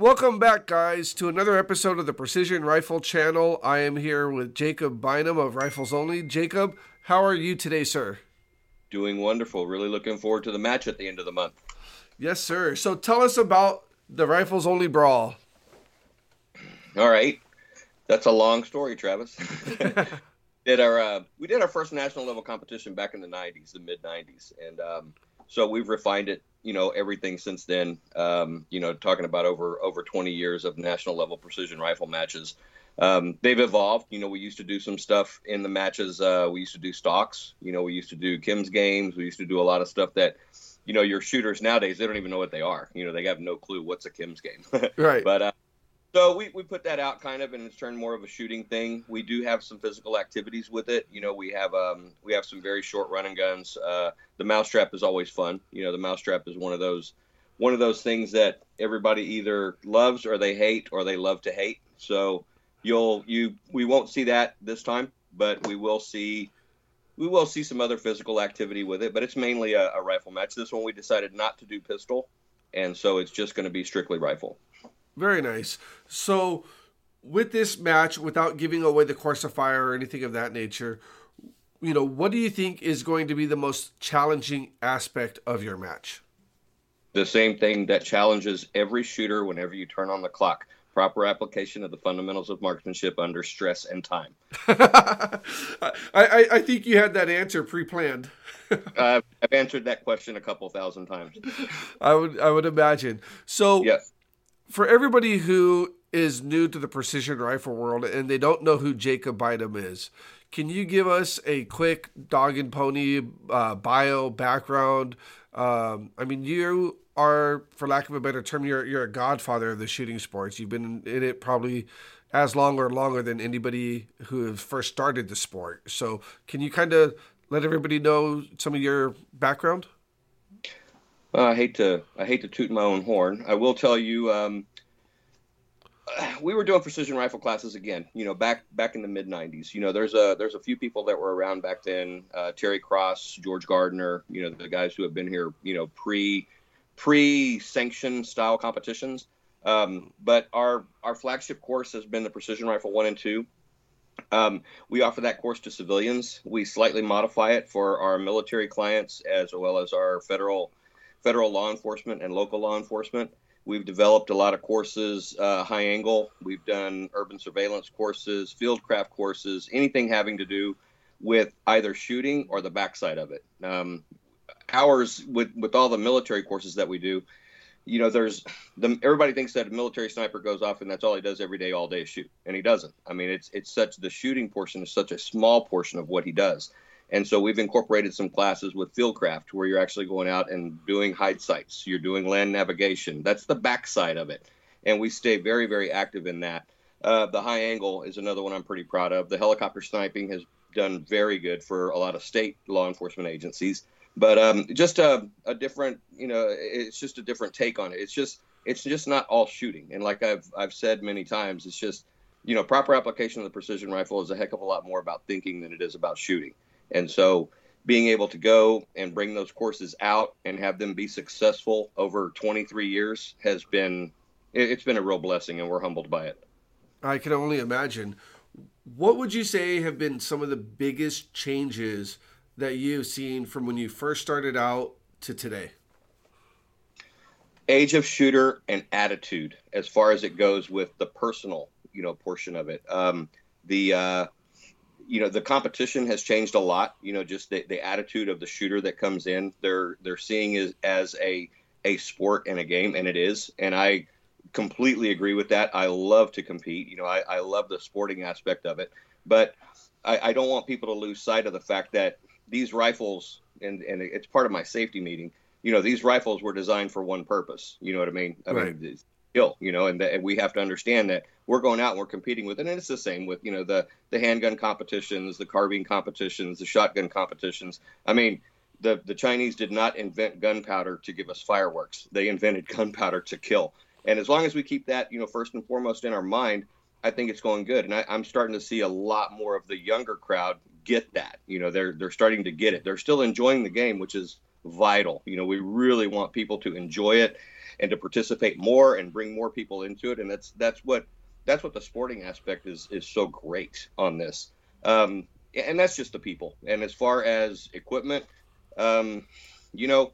Welcome back, guys, to another episode of the Precision Rifle Channel. I am here with Jacob Bynum of Rifles Only. Jacob, how are you today, sir? Doing wonderful. Really looking forward to the match at the end of the month. Yes, sir. So tell us about the Rifles Only Brawl. All right. That's a long story, Travis. did our uh, we did our first national level competition back in the 90s, the mid 90s, and um, so we've refined it you know everything since then. Um, you know, talking about over over 20 years of national level precision rifle matches. Um, they've evolved. You know, we used to do some stuff in the matches. Uh, we used to do stocks. You know, we used to do Kim's games. We used to do a lot of stuff that, you know, your shooters nowadays they don't even know what they are. You know, they have no clue what's a Kim's game. right. But uh, so we, we put that out kind of, and it's turned more of a shooting thing. We do have some physical activities with it. You know, we have um, we have some very short running guns. Uh, the mousetrap is always fun. You know, the mousetrap is one of those one of those things that everybody either loves or they hate or they love to hate. So you'll you we won't see that this time, but we will see we will see some other physical activity with it. But it's mainly a, a rifle match. This one we decided not to do pistol, and so it's just going to be strictly rifle. Very nice. So, with this match, without giving away the course of fire or anything of that nature, you know, what do you think is going to be the most challenging aspect of your match? The same thing that challenges every shooter whenever you turn on the clock proper application of the fundamentals of marksmanship under stress and time. I, I, I, think you had that answer pre-planned. uh, I've answered that question a couple thousand times. I would I would imagine. So yes for everybody who is new to the precision rifle world and they don't know who Jacob Bynum is, can you give us a quick dog and pony uh, bio background? Um, I mean, you are, for lack of a better term, you're you're a godfather of the shooting sports. You've been in it probably as long or longer than anybody who have first started the sport. So, can you kind of let everybody know some of your background? Uh, I hate to I hate to toot my own horn. I will tell you, um, we were doing precision rifle classes again. You know, back back in the mid '90s. You know, there's a there's a few people that were around back then. Uh, Terry Cross, George Gardner. You know, the guys who have been here. You know, pre pre sanction style competitions. Um, but our our flagship course has been the precision rifle one and two. Um, we offer that course to civilians. We slightly modify it for our military clients as well as our federal federal law enforcement and local law enforcement. We've developed a lot of courses, uh, high angle. We've done urban surveillance courses, fieldcraft courses, anything having to do with either shooting or the backside of it. Um, ours, with with all the military courses that we do, you know, there's the everybody thinks that a military sniper goes off and that's all he does every day, all day, shoot, and he doesn't. I mean, it's it's such the shooting portion is such a small portion of what he does. And so we've incorporated some classes with fieldcraft where you're actually going out and doing hide sites. You're doing land navigation. That's the backside of it. And we stay very, very active in that. Uh, the high angle is another one I'm pretty proud of. The helicopter sniping has done very good for a lot of state law enforcement agencies. But um, just a, a different, you know, it's just a different take on it. It's just, it's just not all shooting. And like I've, I've said many times, it's just, you know, proper application of the precision rifle is a heck of a lot more about thinking than it is about shooting. And so being able to go and bring those courses out and have them be successful over 23 years has been it's been a real blessing and we're humbled by it. I can only imagine. What would you say have been some of the biggest changes that you've seen from when you first started out to today? Age of shooter and attitude, as far as it goes with the personal, you know, portion of it. Um, the uh, you know the competition has changed a lot you know just the, the attitude of the shooter that comes in. They're they're seeing it as a a sport and a game and it is and i completely agree with that. I love to compete you know i, I love the sporting aspect of it but I, I don't want people to lose sight of the fact that these rifles and and it's part of my safety meeting you know these rifles were designed for one purpose you know what i mean? I right. mean skill, you know, and, and we have to understand that we're going out and we're competing with it. And it's the same with, you know, the, the handgun competitions, the carbine competitions, the shotgun competitions. I mean, the, the Chinese did not invent gunpowder to give us fireworks. They invented gunpowder to kill. And as long as we keep that, you know, first and foremost in our mind, I think it's going good. And I, I'm starting to see a lot more of the younger crowd get that. You know, they're they're starting to get it. They're still enjoying the game, which is vital. You know, we really want people to enjoy it and to participate more and bring more people into it. And that's that's what that's what the sporting aspect is is so great on this. Um, and that's just the people. And as far as equipment, um, you know,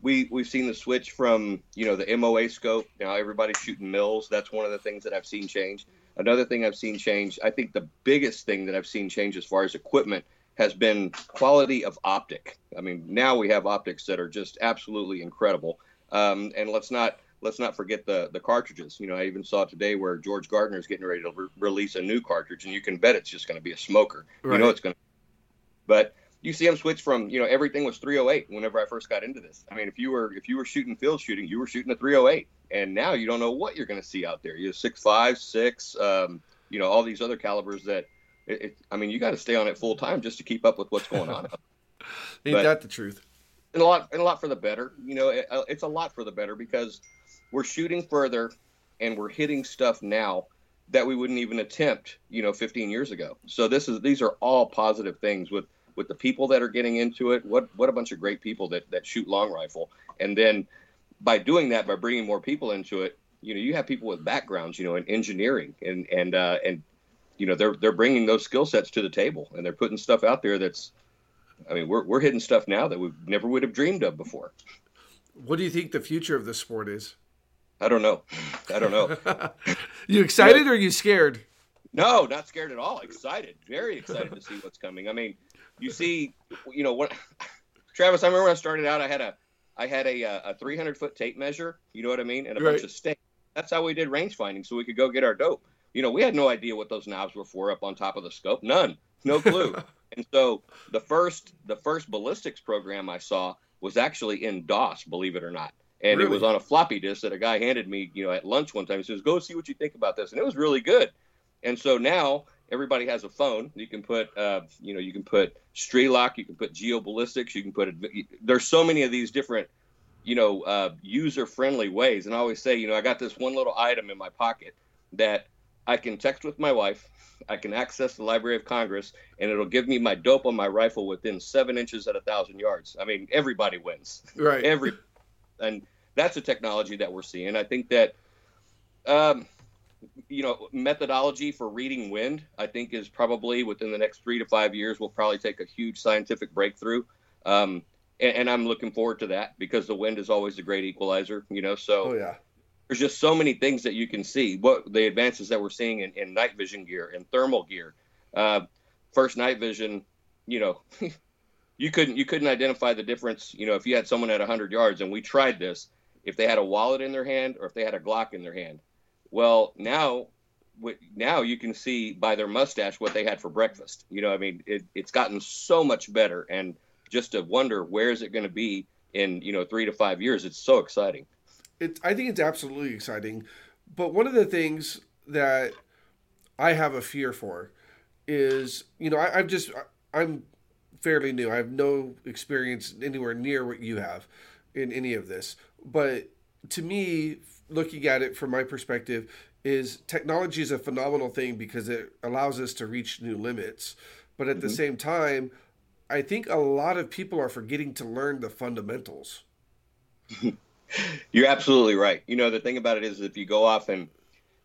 we we've seen the switch from you know the MOA scope. Now everybody's shooting mils. That's one of the things that I've seen change. Another thing I've seen change. I think the biggest thing that I've seen change as far as equipment has been quality of optic. I mean, now we have optics that are just absolutely incredible. Um, and let's not let's not forget the the cartridges. You know, I even saw today where George Gardner is getting ready to re- release a new cartridge, and you can bet it's just going to be a smoker. Right. You know, it's going to. But you see them switch from you know everything was 308 whenever I first got into this. I mean, if you were if you were shooting field shooting, you were shooting a 308, and now you don't know what you're going to see out there. You have six five, six, um, you know, all these other calibers that. It, it, I mean, you got to stay on it full time just to keep up with what's going on. Ain't but, that the truth? And a lot, and a lot for the better. You know, it, uh, it's a lot for the better because we're shooting further and we're hitting stuff now that we wouldn't even attempt, you know, 15 years ago. So this is these are all positive things with with the people that are getting into it. What what a bunch of great people that that shoot long rifle, and then by doing that, by bringing more people into it, you know, you have people with backgrounds, you know, in engineering and and uh, and you know they're they're bringing those skill sets to the table and they're putting stuff out there that's I mean, we're we're hitting stuff now that we never would have dreamed of before. What do you think the future of the sport is? I don't know. I don't know. you excited or are you scared? No, not scared at all. Excited, very excited to see what's coming. I mean, you see, you know what, Travis? I remember when I started out, I had a, I had a, uh, a 300 foot tape measure. You know what I mean, and a right. bunch of stakes. That's how we did range finding, so we could go get our dope. You know, we had no idea what those knobs were for up on top of the scope. None, no clue. and so the first, the first ballistics program I saw was actually in DOS, believe it or not. And really? it was on a floppy disk that a guy handed me, you know, at lunch one time. He says, "Go see what you think about this," and it was really good. And so now everybody has a phone. You can put, uh, you know, you can put Strelok, you can put geoballistics, you can put. There's so many of these different, you know, uh, user-friendly ways. And I always say, you know, I got this one little item in my pocket that I can text with my wife. I can access the Library of Congress, and it'll give me my dope on my rifle within seven inches at a thousand yards. I mean, everybody wins. Right. Every, and that's a technology that we're seeing. I think that. Um, you know, methodology for reading wind, I think, is probably within the next three to five years will probably take a huge scientific breakthrough. Um, and, and, I'm looking forward to that because the wind is always a great equalizer, you know. So oh, yeah. there's just so many things that you can see. What the advances that we're seeing in, in night vision gear and thermal gear. Uh, first night vision, you know, you couldn't you couldn't identify the difference. You know, if you had someone at 100 yards, and we tried this, if they had a wallet in their hand or if they had a Glock in their hand well, now now you can see by their mustache what they had for breakfast. You know, I mean, it, it's gotten so much better, and just to wonder where is it going to be in you know three to five years. It's so exciting. It, I think it's absolutely exciting, but one of the things that I have a fear for is you know I, I've just I'm fairly new. I have no experience anywhere near what you have in any of this, but to me, looking at it from my perspective is technology is a phenomenal thing because it allows us to reach new limits. But at mm-hmm. the same time i think a lot of people are forgetting to learn the fundamentals. You're absolutely right. You know the thing about it is if you go off and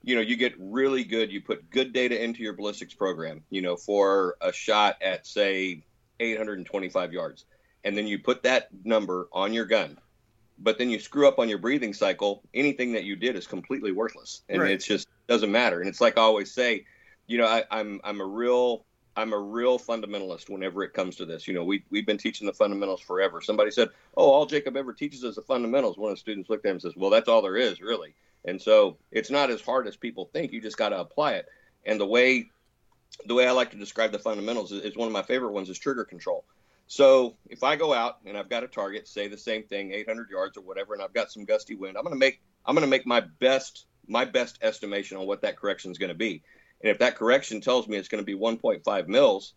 you know you get really good you put good data into your ballistics program you know for a shot at say 825 yards and then you put that number on your gun but then you screw up on your breathing cycle, anything that you did is completely worthless, and right. it's just doesn't matter. And it's like I always say, you know, I, I'm I'm a real I'm a real fundamentalist whenever it comes to this. You know, we we've been teaching the fundamentals forever. Somebody said, "Oh, all Jacob ever teaches is the fundamentals." One of the students looked at him and says, "Well, that's all there is, really." And so it's not as hard as people think. You just got to apply it. And the way the way I like to describe the fundamentals is, is one of my favorite ones is trigger control. So if I go out and I've got a target, say the same thing, 800 yards or whatever, and I've got some gusty wind, I'm going to make I'm going to make my best my best estimation on what that correction is going to be. And if that correction tells me it's going to be 1.5 mils,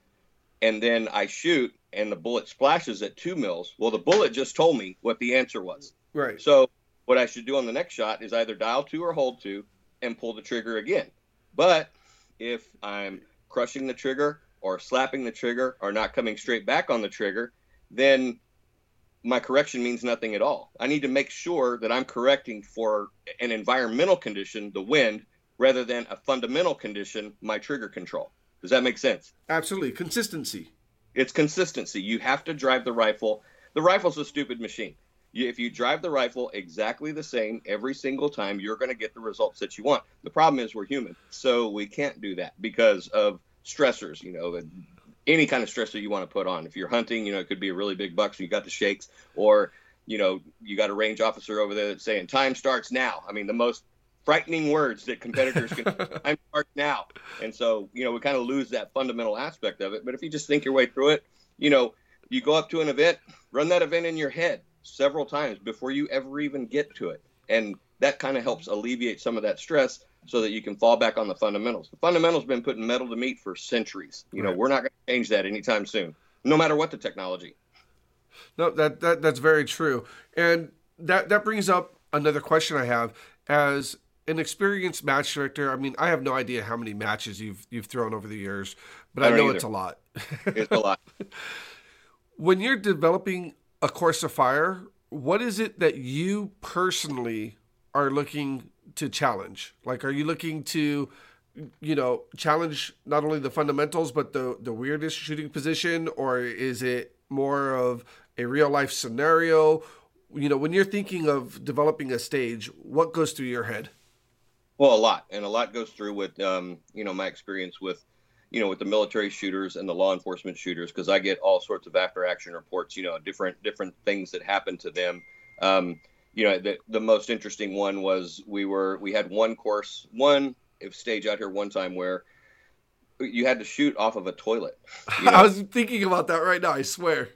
and then I shoot and the bullet splashes at two mils, well, the bullet just told me what the answer was. Right. So what I should do on the next shot is either dial two or hold two and pull the trigger again. But if I'm crushing the trigger or slapping the trigger or not coming straight back on the trigger, then my correction means nothing at all. I need to make sure that I'm correcting for an environmental condition, the wind, rather than a fundamental condition, my trigger control. Does that make sense? Absolutely. Consistency. It's consistency. You have to drive the rifle. The rifle's a stupid machine. You, if you drive the rifle exactly the same every single time, you're going to get the results that you want. The problem is we're human, so we can't do that because of stressors. You know, any kind of stressor you want to put on. If you're hunting, you know, it could be a really big buck, so you got the shakes, or you know, you got a range officer over there that's saying time starts now. I mean, the most frightening words that competitors can time starts now. And so, you know, we kind of lose that fundamental aspect of it. But if you just think your way through it, you know, you go up to an event, run that event in your head several times before you ever even get to it. And that kind of helps alleviate some of that stress so that you can fall back on the fundamentals. The fundamentals have been putting metal to meat for centuries. You know, we're not going to change that anytime soon, no matter what the technology. No, that, that that's very true. And that that brings up another question I have as an experienced match director. I mean, I have no idea how many matches you've you've thrown over the years, but I, I know either. it's a lot. it's a lot. when you're developing a course of fire, what is it that you personally are looking to challenge? Like, are you looking to, you know, challenge not only the fundamentals but the the weirdest shooting position, or is it more of a real life scenario? You know, when you're thinking of developing a stage, what goes through your head? Well, a lot, and a lot goes through with, um, you know, my experience with you know, with the military shooters and the law enforcement shooters, because I get all sorts of after action reports, you know, different different things that happen to them. Um, you know, the the most interesting one was we were we had one course, one if stage out here one time where you had to shoot off of a toilet. You know? I was thinking about that right now. I swear.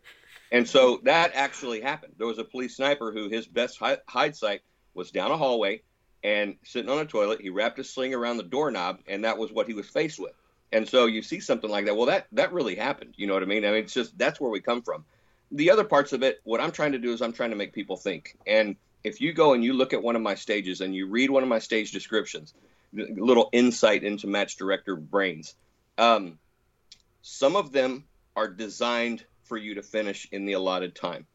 And so that actually happened. There was a police sniper who his best hide site was down a hallway and sitting on a toilet. He wrapped a sling around the doorknob, and that was what he was faced with. And so you see something like that. Well, that that really happened. You know what I mean? I mean, it's just that's where we come from. The other parts of it, what I'm trying to do is I'm trying to make people think. And if you go and you look at one of my stages and you read one of my stage descriptions, little insight into match director brains. Um, some of them are designed for you to finish in the allotted time.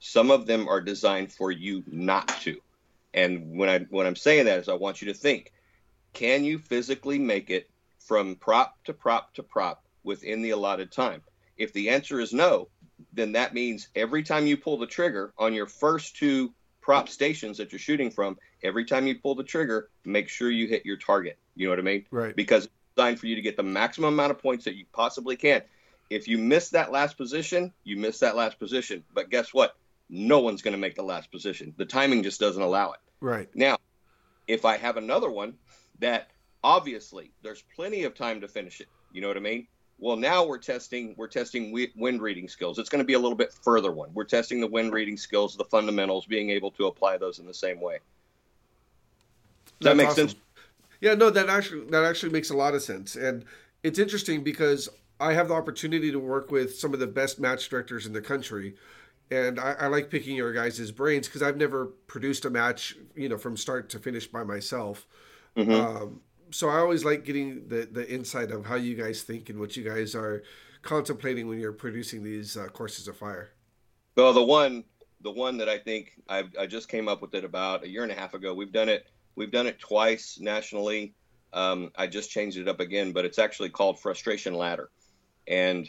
Some of them are designed for you not to. And when I when I'm saying that is I want you to think, can you physically make it from prop to prop to prop within the allotted time? If the answer is no, then that means every time you pull the trigger on your first two prop stations that you're shooting from, every time you pull the trigger, make sure you hit your target. You know what I mean? Right. Because it's designed for you to get the maximum amount of points that you possibly can. If you miss that last position, you miss that last position. But guess what? No one's going to make the last position. The timing just doesn't allow it. Right. Now, if I have another one that obviously there's plenty of time to finish it you know what i mean well now we're testing we're testing wind reading skills it's going to be a little bit further one we're testing the wind reading skills the fundamentals being able to apply those in the same way does that makes awesome. sense yeah no that actually that actually makes a lot of sense and it's interesting because i have the opportunity to work with some of the best match directors in the country and I, I like picking your guys' brains because I've never produced a match, you know, from start to finish by myself. Mm-hmm. Um, so I always like getting the the insight of how you guys think and what you guys are contemplating when you're producing these uh, courses of fire. Well, the one the one that I think I've, I just came up with it about a year and a half ago. We've done it we've done it twice nationally. Um, I just changed it up again, but it's actually called Frustration Ladder, and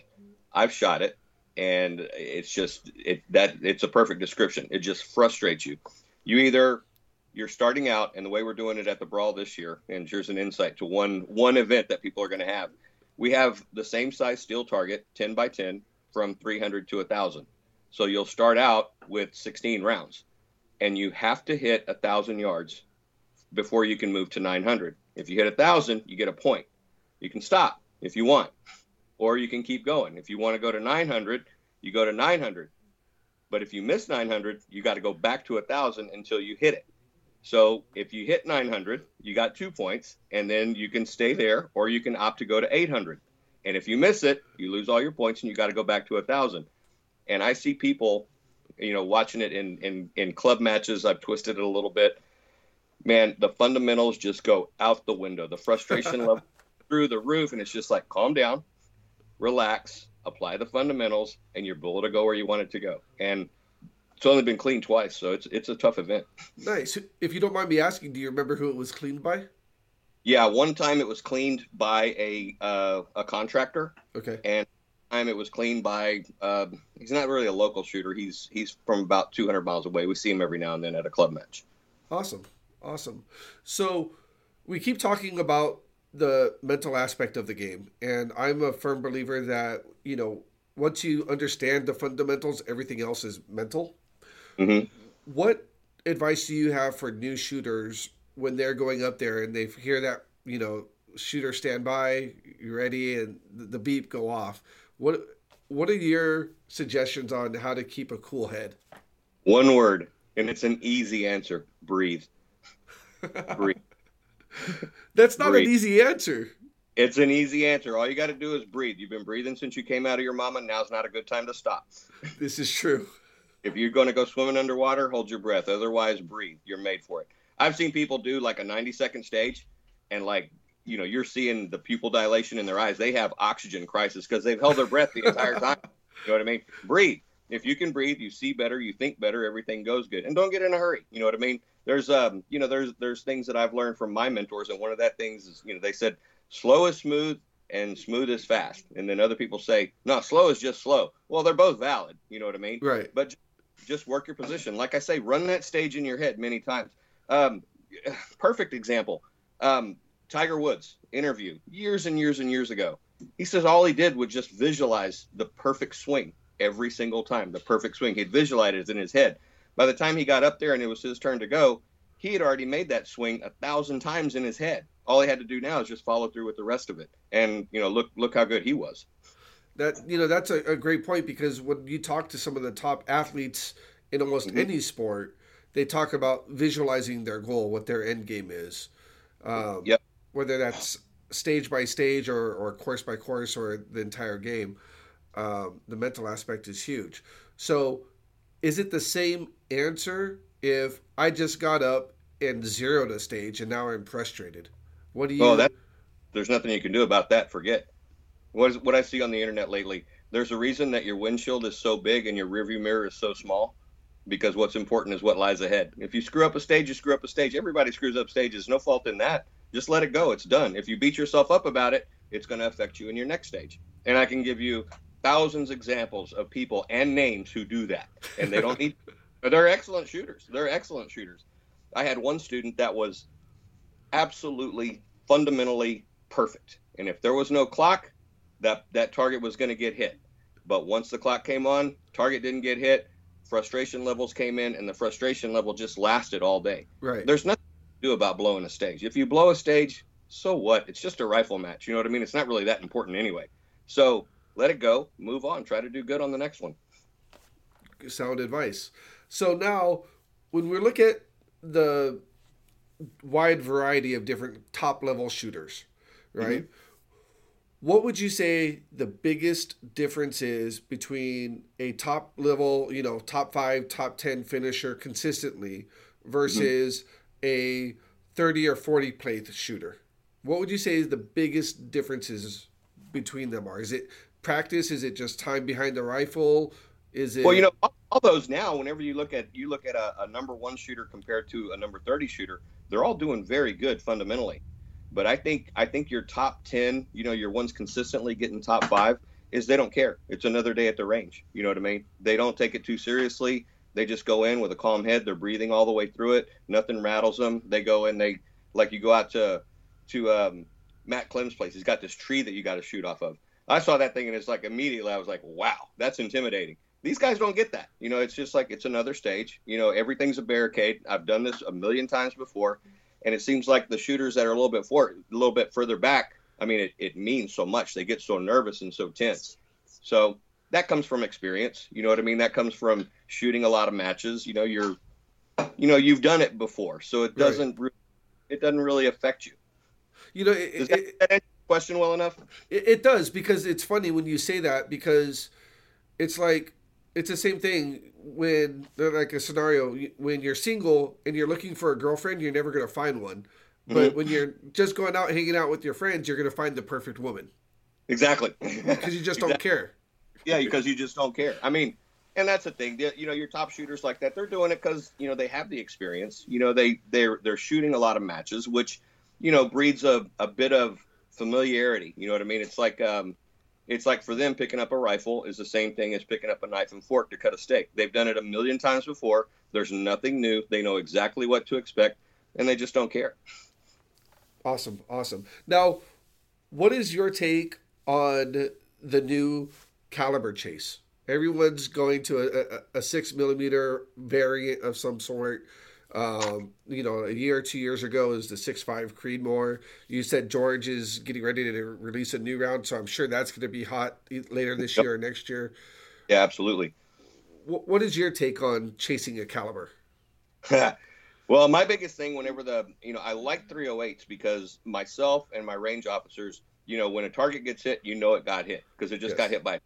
I've shot it, and it's just it that it's a perfect description. It just frustrates you. You either you're starting out, and the way we're doing it at the Brawl this year, and here's an insight to one one event that people are going to have. We have the same size steel target, 10 by 10, from 300 to 1,000. So you'll start out with 16 rounds, and you have to hit 1,000 yards before you can move to 900. If you hit 1,000, you get a point. You can stop if you want, or you can keep going. If you want to go to 900, you go to 900. But if you miss 900, you got to go back to 1,000 until you hit it. So if you hit 900, you got two points, and then you can stay there, or you can opt to go to 800. And if you miss it, you lose all your points, and you got to go back to a thousand. And I see people, you know, watching it in in in club matches. I've twisted it a little bit. Man, the fundamentals just go out the window. The frustration level through the roof, and it's just like calm down, relax, apply the fundamentals, and your bullet will go where you want it to go. And It's only been cleaned twice, so it's it's a tough event. Nice. If you don't mind me asking, do you remember who it was cleaned by? Yeah, one time it was cleaned by a uh, a contractor, Okay. and time it was cleaned by uh, he's not really a local shooter. He's he's from about 200 miles away. We see him every now and then at a club match. Awesome. Awesome. So we keep talking about the mental aspect of the game, and I'm a firm believer that, you know, once you understand the fundamentals, everything else is mental. Mhm. What advice do you have for new shooters when they're going up there and they hear that, you know, shooter stand by, you ready, and the the beep go off? What what are your suggestions on how to keep a cool head? One word, and it's an easy answer: breathe. breathe. That's not Breathe. an easy answer. It's an easy answer. All you got to do is breathe. You've been breathing since you came out of your mama. Now's not a good time to stop. This is true. If you're going to go swimming underwater, hold your breath. Otherwise, breathe. You're made for it. I've seen people do like a 90 second stage, and like you know, you're seeing the pupil dilation in their eyes. They have oxygen crisis because they've held their breath the entire time. You know what I mean? Breathe. If you can breathe, you see better, you think better, everything goes good, and don't get in a hurry. You know what I mean? There's um, you know, there's there's things that I've learned from my mentors, and one of that things is, you know, they said slow is smooth and smooth is fast, and then other people say no, slow is just slow. Well, they're both valid. You know what I mean? Right. but just work your position. Like I say, run that stage in your head many times. Um, perfect example. Um, Tiger Woods interview years and years and years ago. He says all he did was just visualize the perfect swing every single time, the perfect swing. He'd visualize it in his head. By the time he got up there and it was his turn to go, he had already made that swing a thousand times in his head. All he had to do now is just follow through with the rest of it. And you know, look look how good he was. That you know that's a, a great point because when you talk to some of the top athletes in almost Mhm. any sport, they talk about visualizing their goal, what their end game is. Um, Yep. Whether that's stage by stage or, or course by course or the entire game, um, the mental aspect is huge. So, is it the same answer if I just got up and zeroed a stage and now I'm frustrated? What do you? Oh, that there's nothing you can do about that. Forget. What is what I see on the internet lately? There's a reason that your windshield is so big and your rearview mirror is so small, because what's important is what lies ahead. If you screw up a stage, you screw up a stage. Everybody screws up stages. No fault in that. Just let it go. It's done. If you beat yourself up about it, it's going to affect you in your next stage. And I can give you thousands examples of people and names who do that, and they don't need. They're excellent shooters. They're excellent shooters. I had one student that was absolutely fundamentally perfect. And if there was no clock, that that target was going to get hit. But once the clock came on, target didn't get hit. Frustration levels came in, and the frustration level just lasted all day. right. There's nothing to do about blowing a stage. If you blow a stage, so what? It's just a rifle match. You know what I mean? It's not really that important anyway. So let it go, move on, try to do good on the next one. sound advice. So now, when we look at the wide variety of different top level shooters, right? Mm-hmm. What would you say the biggest difference is between a top level, you know, top five, top 10 finisher consistently versus mm-hmm. a 30 or 40 play shooter? What would you say is the biggest differences between them are? Is it practice? Is it just time behind the rifle? Is it Well, you know, all, all those now, whenever you look at you look at a, a number one shooter compared to a number thirty shooter, they're all doing very good fundamentally. But I think I think your top ten, you know, your ones consistently getting top five, is they don't care. It's another day at the range. You know what I mean? They don't take it too seriously. They just go in with a calm head. They're breathing all the way through it. Nothing rattles them. They go in. They like you go out to to um, Matt Clem's place. He's got this tree that you got to shoot off of. I saw that thing and it's like immediately I was like, wow, that's intimidating. These guys don't get that. You know, it's just like it's another stage. You know, everything's a barricade. I've done this a million times before, and it seems like the shooters that are a little bit for a little bit further back. I mean, it, it means so much. They get so nervous and so tense. So that comes from experience. You know what I mean? That comes from shooting a lot of matches. You know, you're, you know, you've done it before, so it doesn't re- it doesn't really affect you. you know, it, Does that, it, that answer question well enough? It, it does because it's funny when you say that because it's like it's the same thing when like a scenario when you're single and you're looking for a girlfriend, you're never going to find one. But when you're just going out hanging out with your friends, you're going to find the perfect woman Exactly. because you just don't care. Yeah, because you just don't care. I mean, and that's the thing. You know, your top shooters like that, they're doing it because you know they have the experience. You know, they they're they're shooting a lot of matches, which you know breeds a, a bit of familiarity. You know what I mean? It's like um, it's like for them picking up a rifle is the same thing as picking up a knife and fork to cut a steak. They've done it a million times before. There's nothing new. They know exactly what to expect, and they just don't care. Awesome, awesome. Now, what is your take on the new caliber chase? Everyone's going to a, a, a six millimeter variant of some sort. Um, you know, a year or two years ago is the six five Creedmoor. You said George is getting ready to release a new round, so I'm sure that's going to be hot later this yep. year or next year. Yeah, absolutely. W- what is your take on chasing a caliber? well, my biggest thing, whenever the you know, I like 308s because myself and my range officers, you know, when a target gets hit, you know it got hit because it just yes. got hit by,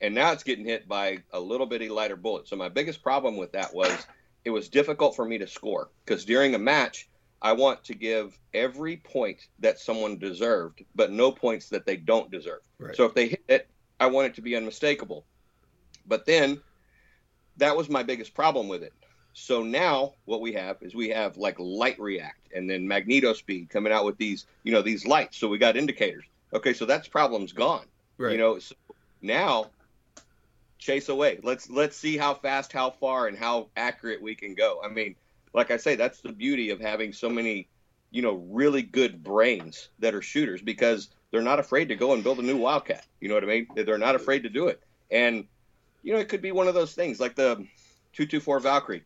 and now it's getting hit by a little bitty lighter bullet. So my biggest problem with that was it was difficult for me to score because during a match, I want to give every point that someone deserved, but no points that they don't deserve. Right. So if they hit it, I want it to be unmistakable. But then that was my biggest problem with it. So now what we have is we have like light react and then MagnetoSpeed coming out with these, you know, these lights. So we got indicators. Okay, so that's problem's gone. Right. You know, so now chase away. Let's let's see how fast, how far, and how accurate we can go. I mean, like I say, that's the beauty of having so many, you know, really good brains that are shooters because they're not afraid to go and build a new Wildcat. You know what I mean? They're not afraid to do it. And you know, it could be one of those things like the 224 Valkyrie.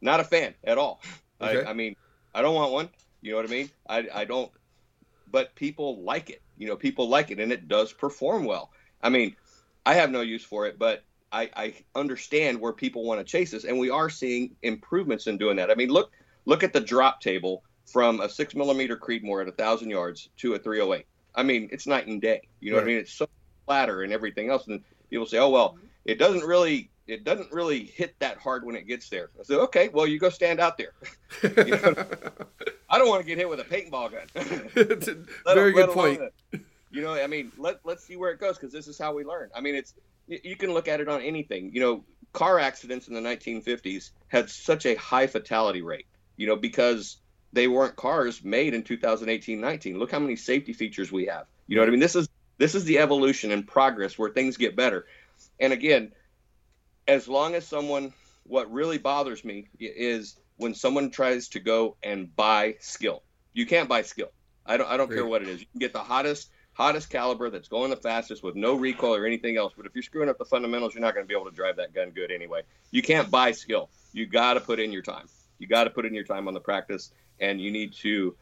Not a fan at all. Okay. I, I mean, I don't want one. You know what I mean? I, I don't. But people like it. You know, people like it, and it does perform well. I mean, I have no use for it, but I, I understand where people want to chase this, and we are seeing improvements in doing that. I mean, look look at the drop table from a six millimeter Creedmoor at a thousand yards to a 308. I mean, it's night and day. You know right. what I mean? It's so flatter and everything else, and people say, "Oh well, it doesn't really." It doesn't really hit that hard when it gets there. I said, okay, well, you go stand out there. you know? I don't want to get hit with a paintball gun. Very good point. You know, I mean, let let's see where it goes because this is how we learn. I mean, it's you can look at it on anything. You know, car accidents in the 1950s had such a high fatality rate, you know, because they weren't cars made in 2018 19. Look how many safety features we have. You know what I mean? This is this is the evolution and progress where things get better. And again, as long as someone what really bothers me is when someone tries to go and buy skill. You can't buy skill. I don't I don't Great. care what it is. You can get the hottest hottest caliber that's going the fastest with no recoil or anything else. But if you're screwing up the fundamentals, you're not going to be able to drive that gun good anyway. You can't buy skill. You got to put in your time. You got to put in your time on the practice, and you need to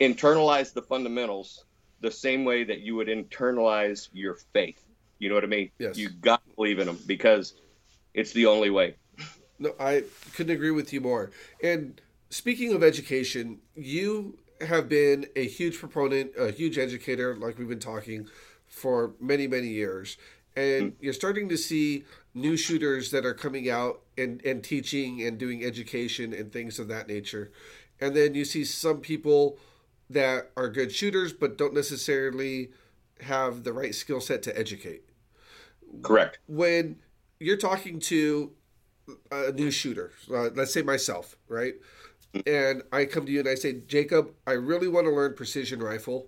internalize the fundamentals the same way that you would internalize your faith. You know what I mean? Yes. You got to believe in them because it's the only way. No, I couldn't agree with you more. And speaking of education, you have been a huge proponent, a huge educator, like we've been talking for many, many years. And mm. you're starting to see new shooters that are coming out and, and teaching and doing education and things of that nature. And then you see some people that are good shooters but don't necessarily have the right skill set to educate. Correct. When you're talking to a new shooter, uh, let's say myself, right? And I come to you and I say, Jacob, I really want to learn precision rifle.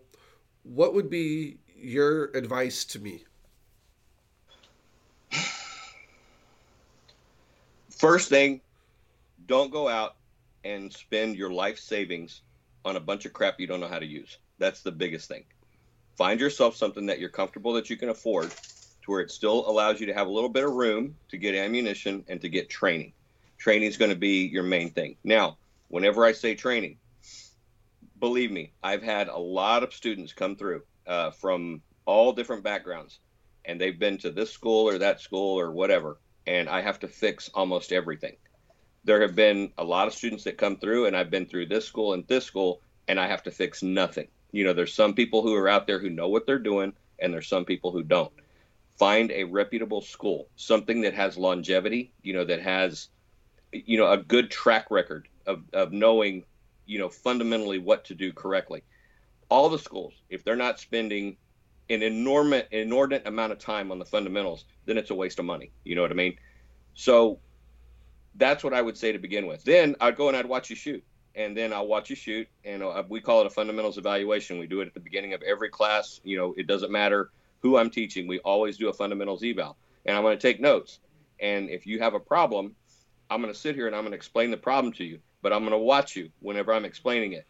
What would be your advice to me? First thing, don't go out and spend your life savings on a bunch of crap you don't know how to use. That's the biggest thing. Find yourself something that you're comfortable that you can afford to where it still allows you to have a little bit of room to get ammunition and to get training. Training is going to be your main thing. Now, whenever I say training, believe me, I've had a lot of students come through uh, from all different backgrounds, and they've been to this school or that school or whatever, and I have to fix almost everything. There have been a lot of students that come through, and I've been through this school and this school, and I have to fix nothing. You know, there's some people who are out there who know what they're doing, and there's some people who don't. Find a reputable school, something that has longevity, you know, that has, you know, a good track record of, of knowing, you know, fundamentally what to do correctly. All the schools, if they're not spending an enormous, inordinate amount of time on the fundamentals, then it's a waste of money. You know what I mean? So that's what I would say to begin with. Then I'd go and I'd watch you shoot. And then I'll watch you shoot, and uh, we call it a fundamentals evaluation. We do it at the beginning of every class. You know, it doesn't matter who I'm teaching. We always do a fundamentals eval, and I'm going to take notes. And if you have a problem, I'm going to sit here and I'm going to explain the problem to you, but I'm going to watch you whenever I'm explaining it.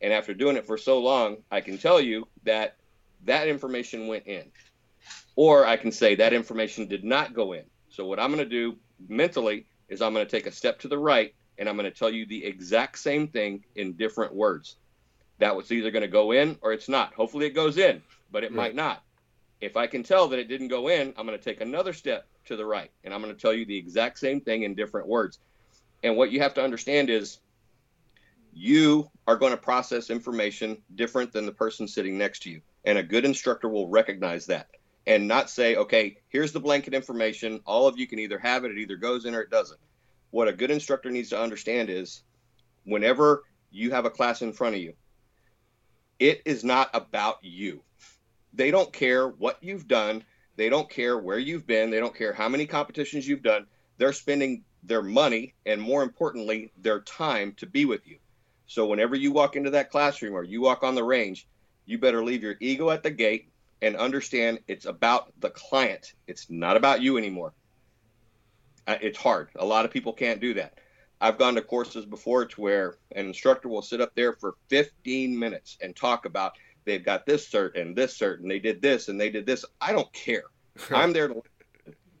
And after doing it for so long, I can tell you that that information went in. Or I can say that information did not go in. So what I'm going to do mentally is I'm going to take a step to the right and I'm going to tell you the exact same thing in different words. That was either going to go in or it's not. Hopefully it goes in, but it might not. If I can tell that it didn't go in, I'm going to take another step to the right and I'm going to tell you the exact same thing in different words. And what you have to understand is you are going to process information different than the person sitting next to you. And a good instructor will recognize that and not say, okay, here's the blanket information. All of you can either have it, it either goes in or it doesn't. What a good instructor needs to understand is whenever you have a class in front of you, it is not about you. They don't care what you've done. They don't care where you've been. They don't care how many competitions you've done. They're spending their money and, more importantly, their time to be with you. So, whenever you walk into that classroom or you walk on the range, you better leave your ego at the gate and understand it's about the client. It's not about you anymore. It's hard. A lot of people can't do that. I've gone to courses before to where an instructor will sit up there for 15 minutes and talk about they've got this cert and this cert and they did this and they did this. I don't care. I'm there to.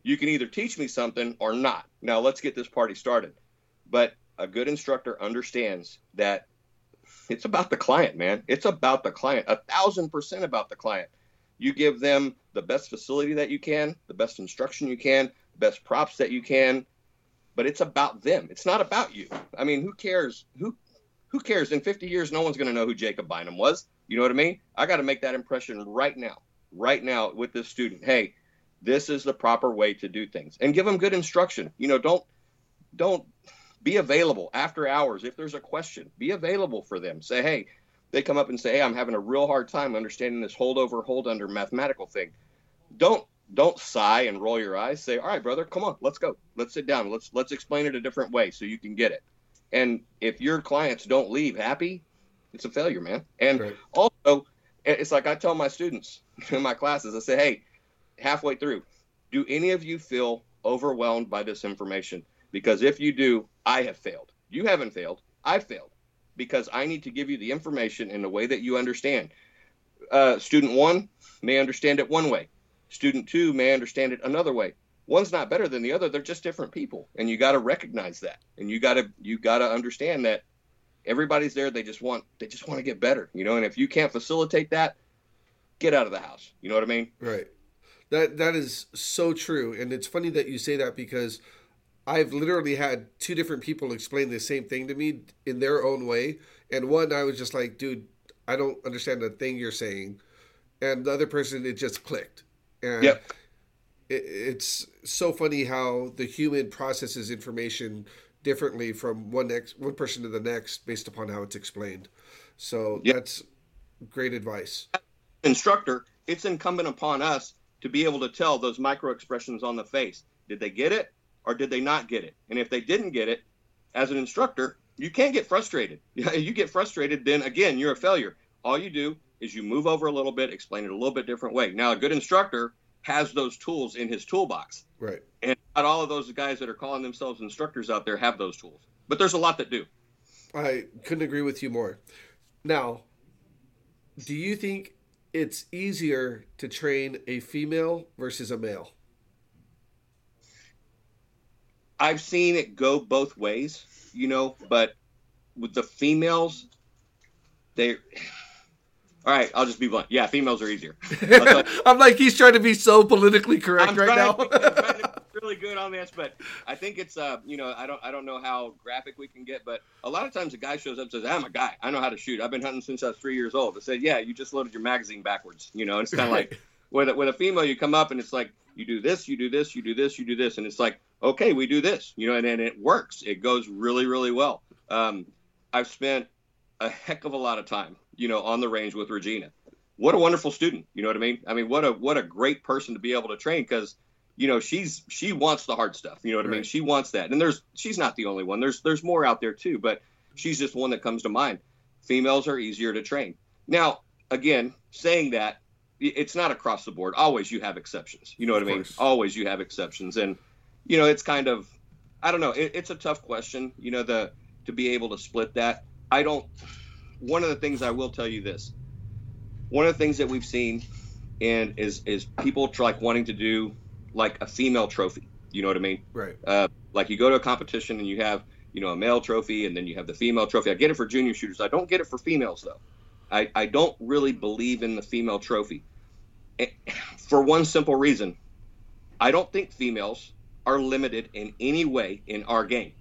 You can either teach me something or not. Now let's get this party started. But a good instructor understands that it's about the client, man. It's about the client, a thousand percent about the client. You give them the best facility that you can, the best instruction you can, best props that you can, but it's about them. It's not about you. I mean, who cares? Who who cares? In 50 years, no one's going to know who Jacob Bynum was. You know what I mean? I got to make that impression right now, right now with this student. Hey, this is the proper way to do things, and give them good instruction. You know, don't don't be available after hours if there's a question. Be available for them. Say, hey, they come up and say, hey, I'm having a real hard time understanding this hold over, hold under mathematical thing. Don't don't sigh and roll your eyes. Say, all right, brother, come on, let's go. Let's sit down. Let's let's explain it a different way so you can get it. And if your clients don't leave happy, it's a failure, man. And right. also, it's like I tell my students in my classes, I say, hey, halfway through, do any of you feel overwhelmed by this information? Because if you do, I have failed. You haven't failed. I failed because I need to give you the information in a way that you understand. Uh, student one may understand it one way. Student two may understand it another way. One's not better than the other. They're just different people, and you got to recognize that. And you got to you got to understand that everybody's there. They just want they just want to get better, you know. And if you can't facilitate that, get out of the house. You know what I mean? Right. That that is so true, and it's funny that you say that because I've literally had two different people explain the same thing to me in their own way. And one, I was just like, dude, I don't understand the thing you're saying. And the other person, it just clicked. And yep. it, it's so funny how the human processes information differently from one next one person to the next based upon how it's explained. So yep. that's great advice. Instructor, it's incumbent upon us to be able to tell those micro expressions on the face. Did they get it? or did they not get it? And if they didn't get it, as an instructor, you can't get frustrated. you get frustrated, then again, you're a failure. All you do is you move over a little bit, explain it a little bit different way. Now, a good instructor has those tools in his toolbox. Right. And not all of those guys that are calling themselves instructors out there have those tools. But there's a lot that do. I couldn't agree with you more. Now, do you think it's easier to train a female versus a male? I've seen it go both ways, you know, but with the females, they. All right, I'll just be blunt. Yeah, females are easier. I'm like he's trying to be so politically correct I'm right now. really good on this, but I think it's uh, you know, I don't I don't know how graphic we can get, but a lot of times a guy shows up and says, "I'm a guy. I know how to shoot. I've been hunting since I was three years old." I said, "Yeah, you just loaded your magazine backwards." You know, it's kind of like with a, with a female, you come up and it's like you do this, you do this, you do this, you do this, and it's like, okay, we do this, you know, and, and it works. It goes really, really well. Um, I've spent a heck of a lot of time, you know, on the range with Regina. What a wonderful student, you know what I mean? I mean, what a what a great person to be able to train because you know, she's she wants the hard stuff. You know what I mean? She wants that. And there's she's not the only one. There's there's more out there too, but she's just one that comes to mind. Females are easier to train. Now, again, saying that it's not across the board. Always you have exceptions. You know what Of I mean? course. Always you have exceptions, and you know it's kind of I don't know. It, it's a tough question. You know the to be able to split that. I don't. One of the things I will tell you this. One of the things that we've seen, and is is people tr- like wanting to do like a female trophy. You know what I mean? Right. Uh, like you go to a competition and you have you know a male trophy and then you have the female trophy. I get it for junior shooters. I don't get it for females though. I, I don't really believe in the female trophy. Eh, For one simple reason, I don't think females are limited in any way in our game.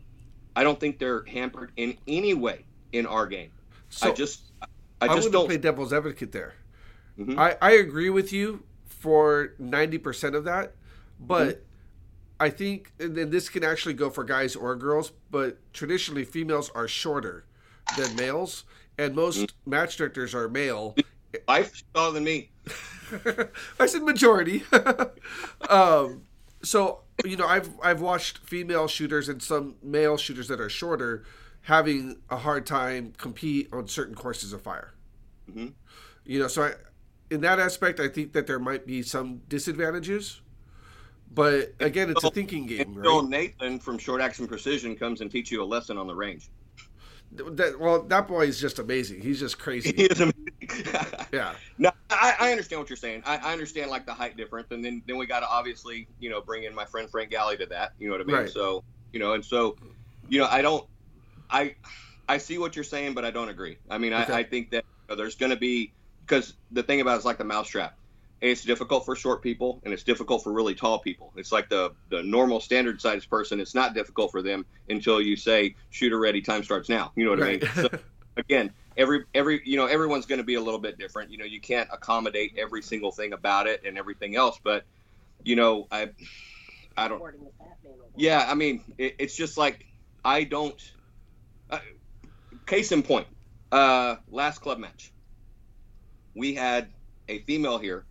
I don't think they're hampered in any way in our game. So I just I I just to don't. play devil's advocate there. Mhm. I, I agree with you for 90% of that, but Mm-hmm. I think, and then this can actually go for guys or girls, but traditionally females are shorter than males, and most Mm-hmm. match directors are male. Life taller than me. I said majority. um, so you know, I've I've watched female shooters and some male shooters that are shorter having a hard time compete on certain courses of fire. Mhm. You know, so I, in that aspect, I think that there might be some disadvantages. But again, it's a thinking game, Bill right? Nathan from Short Action Precision comes and teach you a lesson on the range. That, well, that boy is just amazing. He's just crazy. He is amazing. Yeah, No, I, I understand what you're saying. I, I understand like the height difference, and then then we got to obviously you know bring in my friend Frank Galli to that. You know what I mean? Right. So you know, and so you know, I don't, I I see what you're saying, but I don't agree. I mean, Okay. I, I think that you know, there's going to be because the thing about it is like the mousetrap. It's difficult for short people, and it's difficult for really tall people. It's like the the normal standard sized person. It's not difficult for them until you say shooter ready, time starts now. You know what right. I mean? So, again every every you know everyone's going to be a little bit different you know you can't accommodate every single thing about it and everything else but you know i i don't yeah i mean it, it's just like i don't uh, case in point uh last club match. We had a female here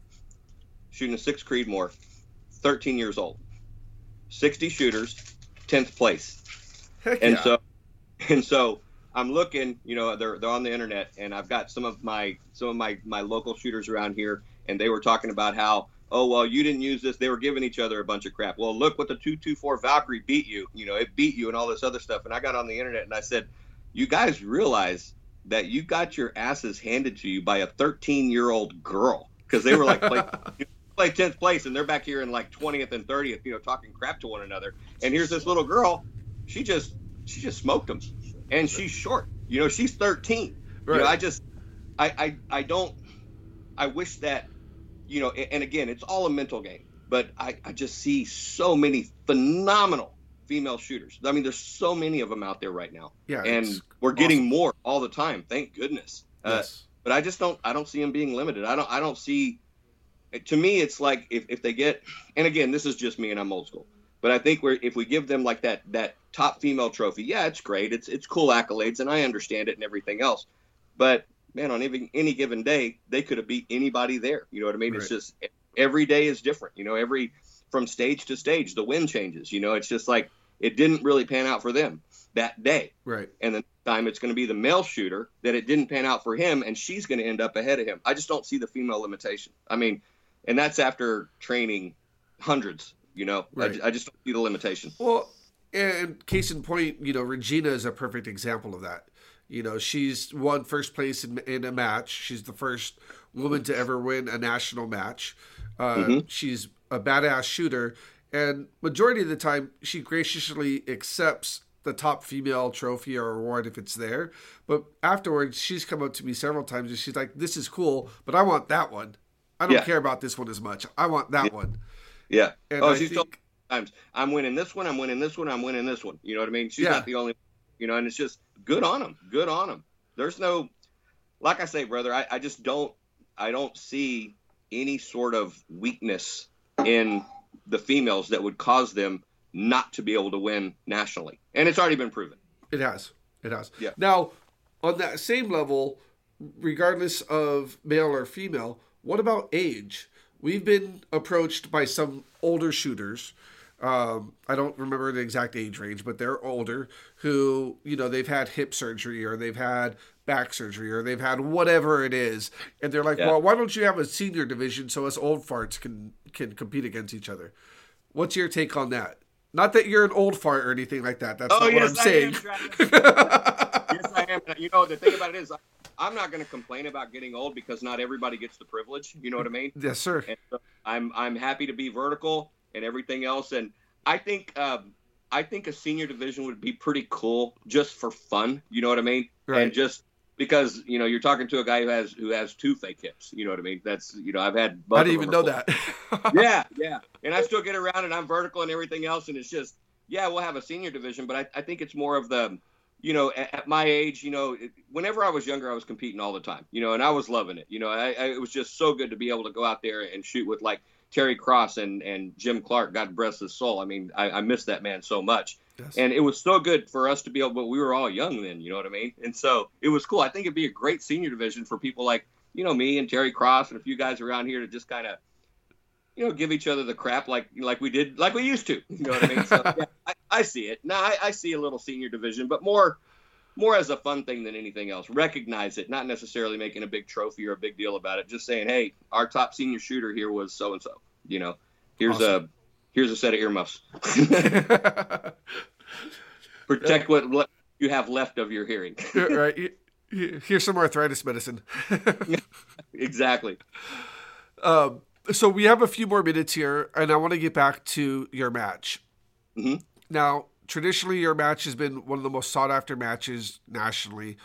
shooting a six creedmoor 13 years old. 60 shooters 10th place. Heck and yeah. so and so I'm looking, you know, they're they're on the internet, and I've got some of my some of my my local shooters around here, and they were talking about how, oh well, you didn't use this. They were giving each other a bunch of crap. Well, look what the two two four Valkyrie beat you. You know, it beat you and all this other stuff. And I got on the internet and I said, you guys realize that you got your asses handed to you by a 13 year old girl because they were like play, play 10th place and they're back here in like 20th and 30th, you know, talking crap to one another. And here's this little girl, she just she just smoked them, and she's short. You know, she's 13. right. You know, I just, I, I, I don't, I wish that, you know, and again, it's all a mental game, but I, I just see so many phenomenal female shooters. I mean, there's so many of them out there right now, yeah, and we're getting more all the time. Thank goodness. Uh, yes. but I just don't, I don't see them being limited. I don't, I don't see. To me, it's like if, if they get, and again, this is just me, and I'm old school. But I think we're if we give them like that that top female trophy, yeah, it's great. It's it's cool accolades, and I understand it and everything else. But man, on any any given day, they could have beat anybody there. You know what I mean? It's just every day is different. You know, every from stage to stage, the wind changes. You know, it's just like it didn't really pan out for them that day, Right. and the time it's going to be the male shooter that it didn't pan out for him, and she's going to end up ahead of him. I just don't see the female limitation. I mean, and that's after training hundreds. You know, I Right. ju- I, just don't see the limitation. Well, and case in point, you know, Regina is a perfect example of that. You know, she's won first place in, in a match. She's the first woman to ever win a national match. Uh, Mhm. She's a badass shooter, and majority of the time, she graciously accepts the top female trophy or award if it's there. But afterwards, she's come up to me several times and she's like, "This is cool, but I want that one. I don't Yeah. care about this one as much. I want that one." Yeah. And oh, I she's think- told me times I'm winning this one, I'm winning this one, I'm winning this one. You know what I mean? She's Yeah. not the only, you know, and it's just good on them, good on them. There's no, like I say, brother, I, I just don't, I don't see any sort of weakness in the females that would cause them not to be able to win nationally, and it's already been proven. It has. It has. Yeah. Now, on that same level, regardless of male or female, what about age? we've been approached by some older shooters. Um, I don't remember the exact age range, but they're older who, you know, they've had hip surgery or they've had back surgery or they've had whatever it is. And they're like, Yeah. well, why don't you have a senior division so us old farts can, can compete against each other? What's your take on that? Not that you're an old fart or anything like that. That's Oh, not what I'm I saying. yes, I am. You know, the thing about it is, I, I'm not going to complain about getting old because not everybody gets the privilege. You know what I mean? yes, sir. So I'm I'm happy to be vertical and everything else. And I think um, I think a senior division would be pretty cool just for fun. You know what I mean? Right. And just because you know you're talking to a guy who has who has two fake hips. You know what I mean? That's you know I've had. I didn't even know that. yeah, yeah. And I still get around and I'm vertical and everything else. And it's just, yeah, we'll have a senior division, but I, I think it's more of the, you know, at, at my age, you know, whenever I was younger, I was competing all the time, you know, and I was loving it. You know, I, I, it was just so good to be able to go out there and shoot with like Terry Cross and, and Jim Clark, God bless his soul. I mean, I, I miss that man so much. Yes. And it was so good for us to be able, but we were all young then, you know what I mean? And so it was cool. I think it'd be a great senior division for people like, you know, me and Terry Cross and a few guys around here to just kind of, you know, give each other the crap like like we did, like we used to. You know what I mean? So yeah, I, I see it. Now I, I see a little senior division, but more more as a fun thing than anything else. Recognize it, not necessarily making a big trophy or a big deal about it. Just saying, hey, our top senior shooter here was so and so. You know, here's Awesome. a here's a set of earmuffs. Protect what le- you have left of your hearing. right. Here's some arthritis medicine. exactly. um, so we have a few more minutes here, and I want to get back to your match. Mhm. Now, traditionally, your match has been one of the most sought after matches nationally.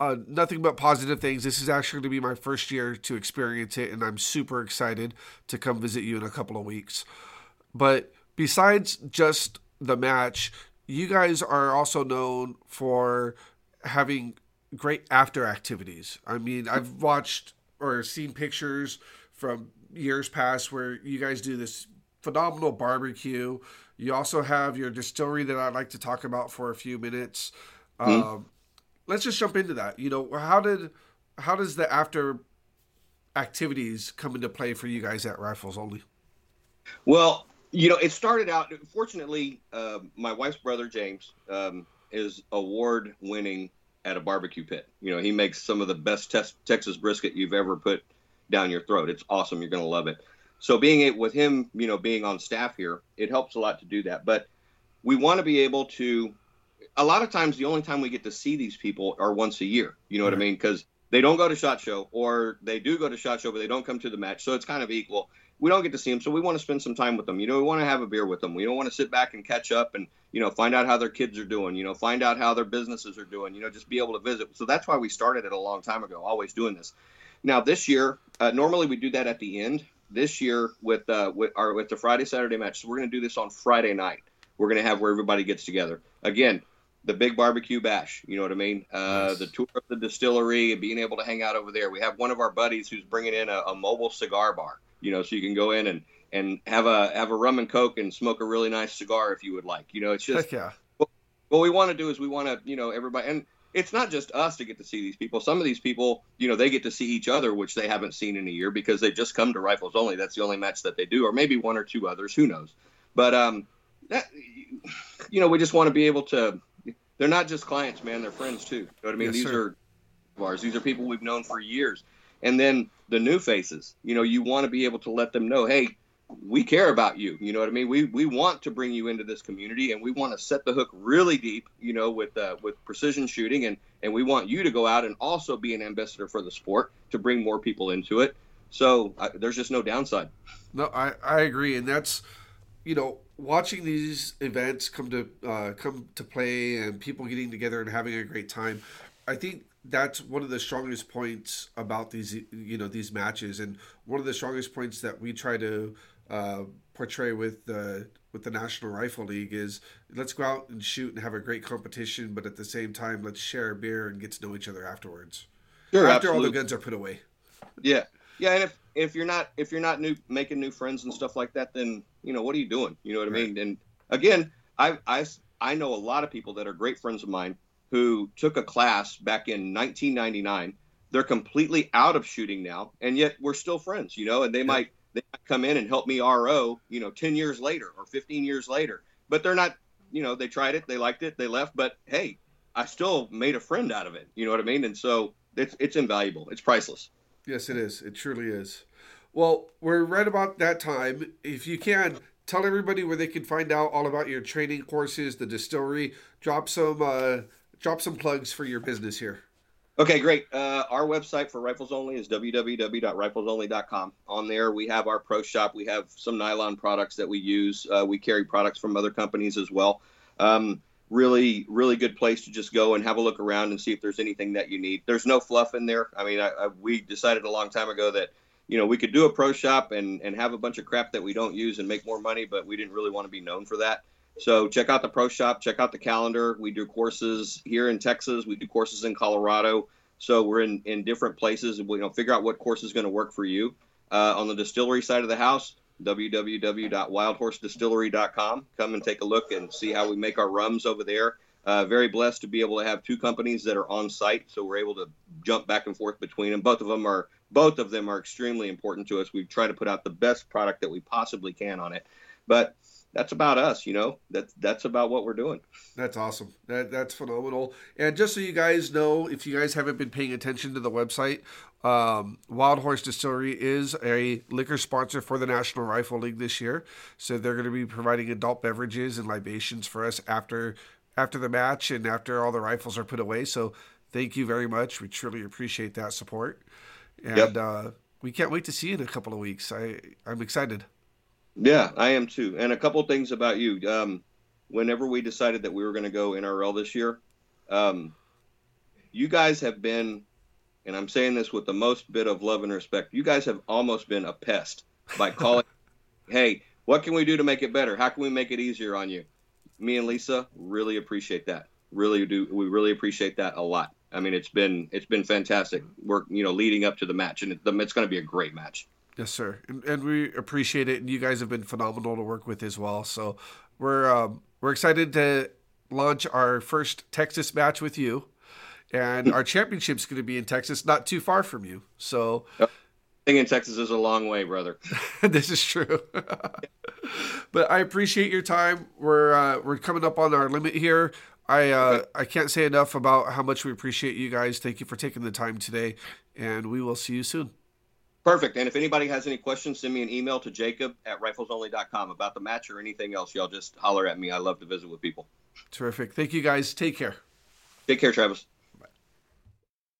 Uh, nothing but positive things. This is actually going to be my first year to experience it, and I'm super excited to come visit you in a couple of weeks. But besides just the match, you guys are also known for having great after activities. I mean, I've watched or seen pictures from years past where you guys do this phenomenal barbecue. You also have your distillery that I'd like to talk about for a few minutes. Um, let's just jump into that. You know, how did how does the after activities come into play for you guys at Rifles Only? Well, you know, it started out. Fortunately, uh, my wife's brother James um, is award winning at a barbecue pit. You know, he makes some of the best tes- Texas brisket you've ever put down your throat. It's awesome. You're going to love it. So being it with him, you know, being on staff here, it helps a lot to do that. But we want to be able to. A lot of times, the only time we get to see these people are once a year. You know what I mean? Because they don't go to shot show, or they do go to shot show, but they don't come to the match. So it's kind of equal we don't get to see them, so we want to spend some time with them. You know, we want to have a beer with them. We don't want to sit back and catch up and you know find out how their kids are doing. You know, find out how their businesses are doing. You know, just be able to visit. So that's why we started it a long time ago. Always doing this. Now this year, uh, normally we do that at the end. This year with uh, with our with the Friday Saturday match, so we're going to do this on Friday night. We're going to have where everybody gets together again. The big barbecue bash, you know what I mean? Uh, Nice. The tour of the distillery and being able to hang out over there. We have one of our buddies who's bringing in a, a mobile cigar bar, you know, so you can go in and and have a have a rum and coke and smoke a really nice cigar if you would like. You know, it's just Heck yeah. what we want to do is we want to you know everybody and it's not just us to get to see these people. Some of these people you know they get to see each other which they haven't seen in a year because they just come to rifles only. That's the only match that they do or maybe one or two others. Who knows? But um that you know we just want to be able to they're not just clients man. They're friends too. You know what i mean? Yes, these sir. are ours. These are people we've known for years. And then the new faces you know you want to be able to let them know hey we care about you. You know what I mean? We we want to bring you into this community, and we want to set the hook really deep. You know, with uh, with precision shooting, and and we want you to go out and also be an ambassador for the sport to bring more people into it. So uh, there's just no downside. No, I, I agree, and that's you know watching these events come to uh, come to play and people getting together and having a great time. I think that's one of the strongest points about these you know these matches, and one of the strongest points that we try to uh, portray with the with the National Rifle League is let's go out and shoot and have a great competition, but at the same time let's share a beer and get to know each other afterwards. Sure, After all the guns are put away. Yeah, yeah, and if if you're not if you're not new making new friends and stuff like that, then you know what are you doing? You know what I mean? And again, I I I know a lot of people that are great friends of mine who took a class back in 1999. They're completely out of shooting now, and yet we're still friends. You know, and they might they might come in and help me RO, you know, 10 years later or 15 years later. But they're not, you know, they tried it, they liked it, they left. But hey, I still made a friend out of it. You know what I mean? And so it's it's invaluable. It's priceless. Yes, it is. It truly is. Well, we're right about that time. If you can, tell everybody where they can find out all about your training courses, the distillery. Drop some uh, drop some plugs for your business here. Okay, great. Uh, our website for Rifles Only is www.riflesonly.com. On there, we have our pro shop. We have some nylon products that we use. Uh, we carry products from other companies as well. Um, really, really good place to just go and have a look around and see if there's anything that you need. There's no fluff in there. I mean, I, I, we decided a long time ago that you know we could do a pro shop and and have a bunch of crap that we don't use and make more money, but we didn't really want to be known for that. So check out the pro shop, check out the calendar. We do courses here in Texas. We do courses in Colorado. So we're in, in different places. We you know figure out what course is going to work for you. Uh, on the distillery side of the house, www.wildhorsedistillery.com. Come and take a look and see how we make our rums over there. Uh, very blessed to be able to have two companies that are on site, so we're able to jump back and forth between them. Both of them are both of them are extremely important to us. We try to put out the best product that we possibly can on it, but that's about us, you know. That's that's about what we're doing. That's awesome. That that's phenomenal. And just so you guys know, if you guys haven't been paying attention to the website, um, Wild Horse Distillery is a liquor sponsor for the National Rifle League this year. So they're going to be providing adult beverages and libations for us after after the match and after all the rifles are put away. So thank you very much. We truly appreciate that support. And yep. uh, we can't wait to see you in a couple of weeks. I I'm excited. Yeah, I am too. And a couple things about you. Um, whenever we decided that we were going to go NRL this year, um, you guys have been, and I'm saying this with the most bit of love and respect, you guys have almost been a pest by calling, hey, what can we do to make it better? How can we make it easier on you? Me and Lisa really appreciate that. Really do. We really appreciate that a lot. I mean, it's been it's been fantastic. We're you know leading up to the match, and it, it's going to be a great match. Yes, sir, and, and, we appreciate it. And you guys have been phenomenal to work with as well. So we're um, we're excited to launch our first Texas match with you, and our championship's going to be in Texas, not too far from you. So. Being in Texas is a long way, brother. this is true. but I appreciate your time. We're uh, we're coming up on our limit here. I uh, I can't say enough about how much we appreciate you guys. Thank you for taking the time today, and we will see you soon. Perfect. And if anybody has any questions, send me an email to jacob at riflesonly.com about the match or anything else. Y'all just holler at me. I love to visit with people. Terrific. Thank you guys. Take care. Take care, Travis.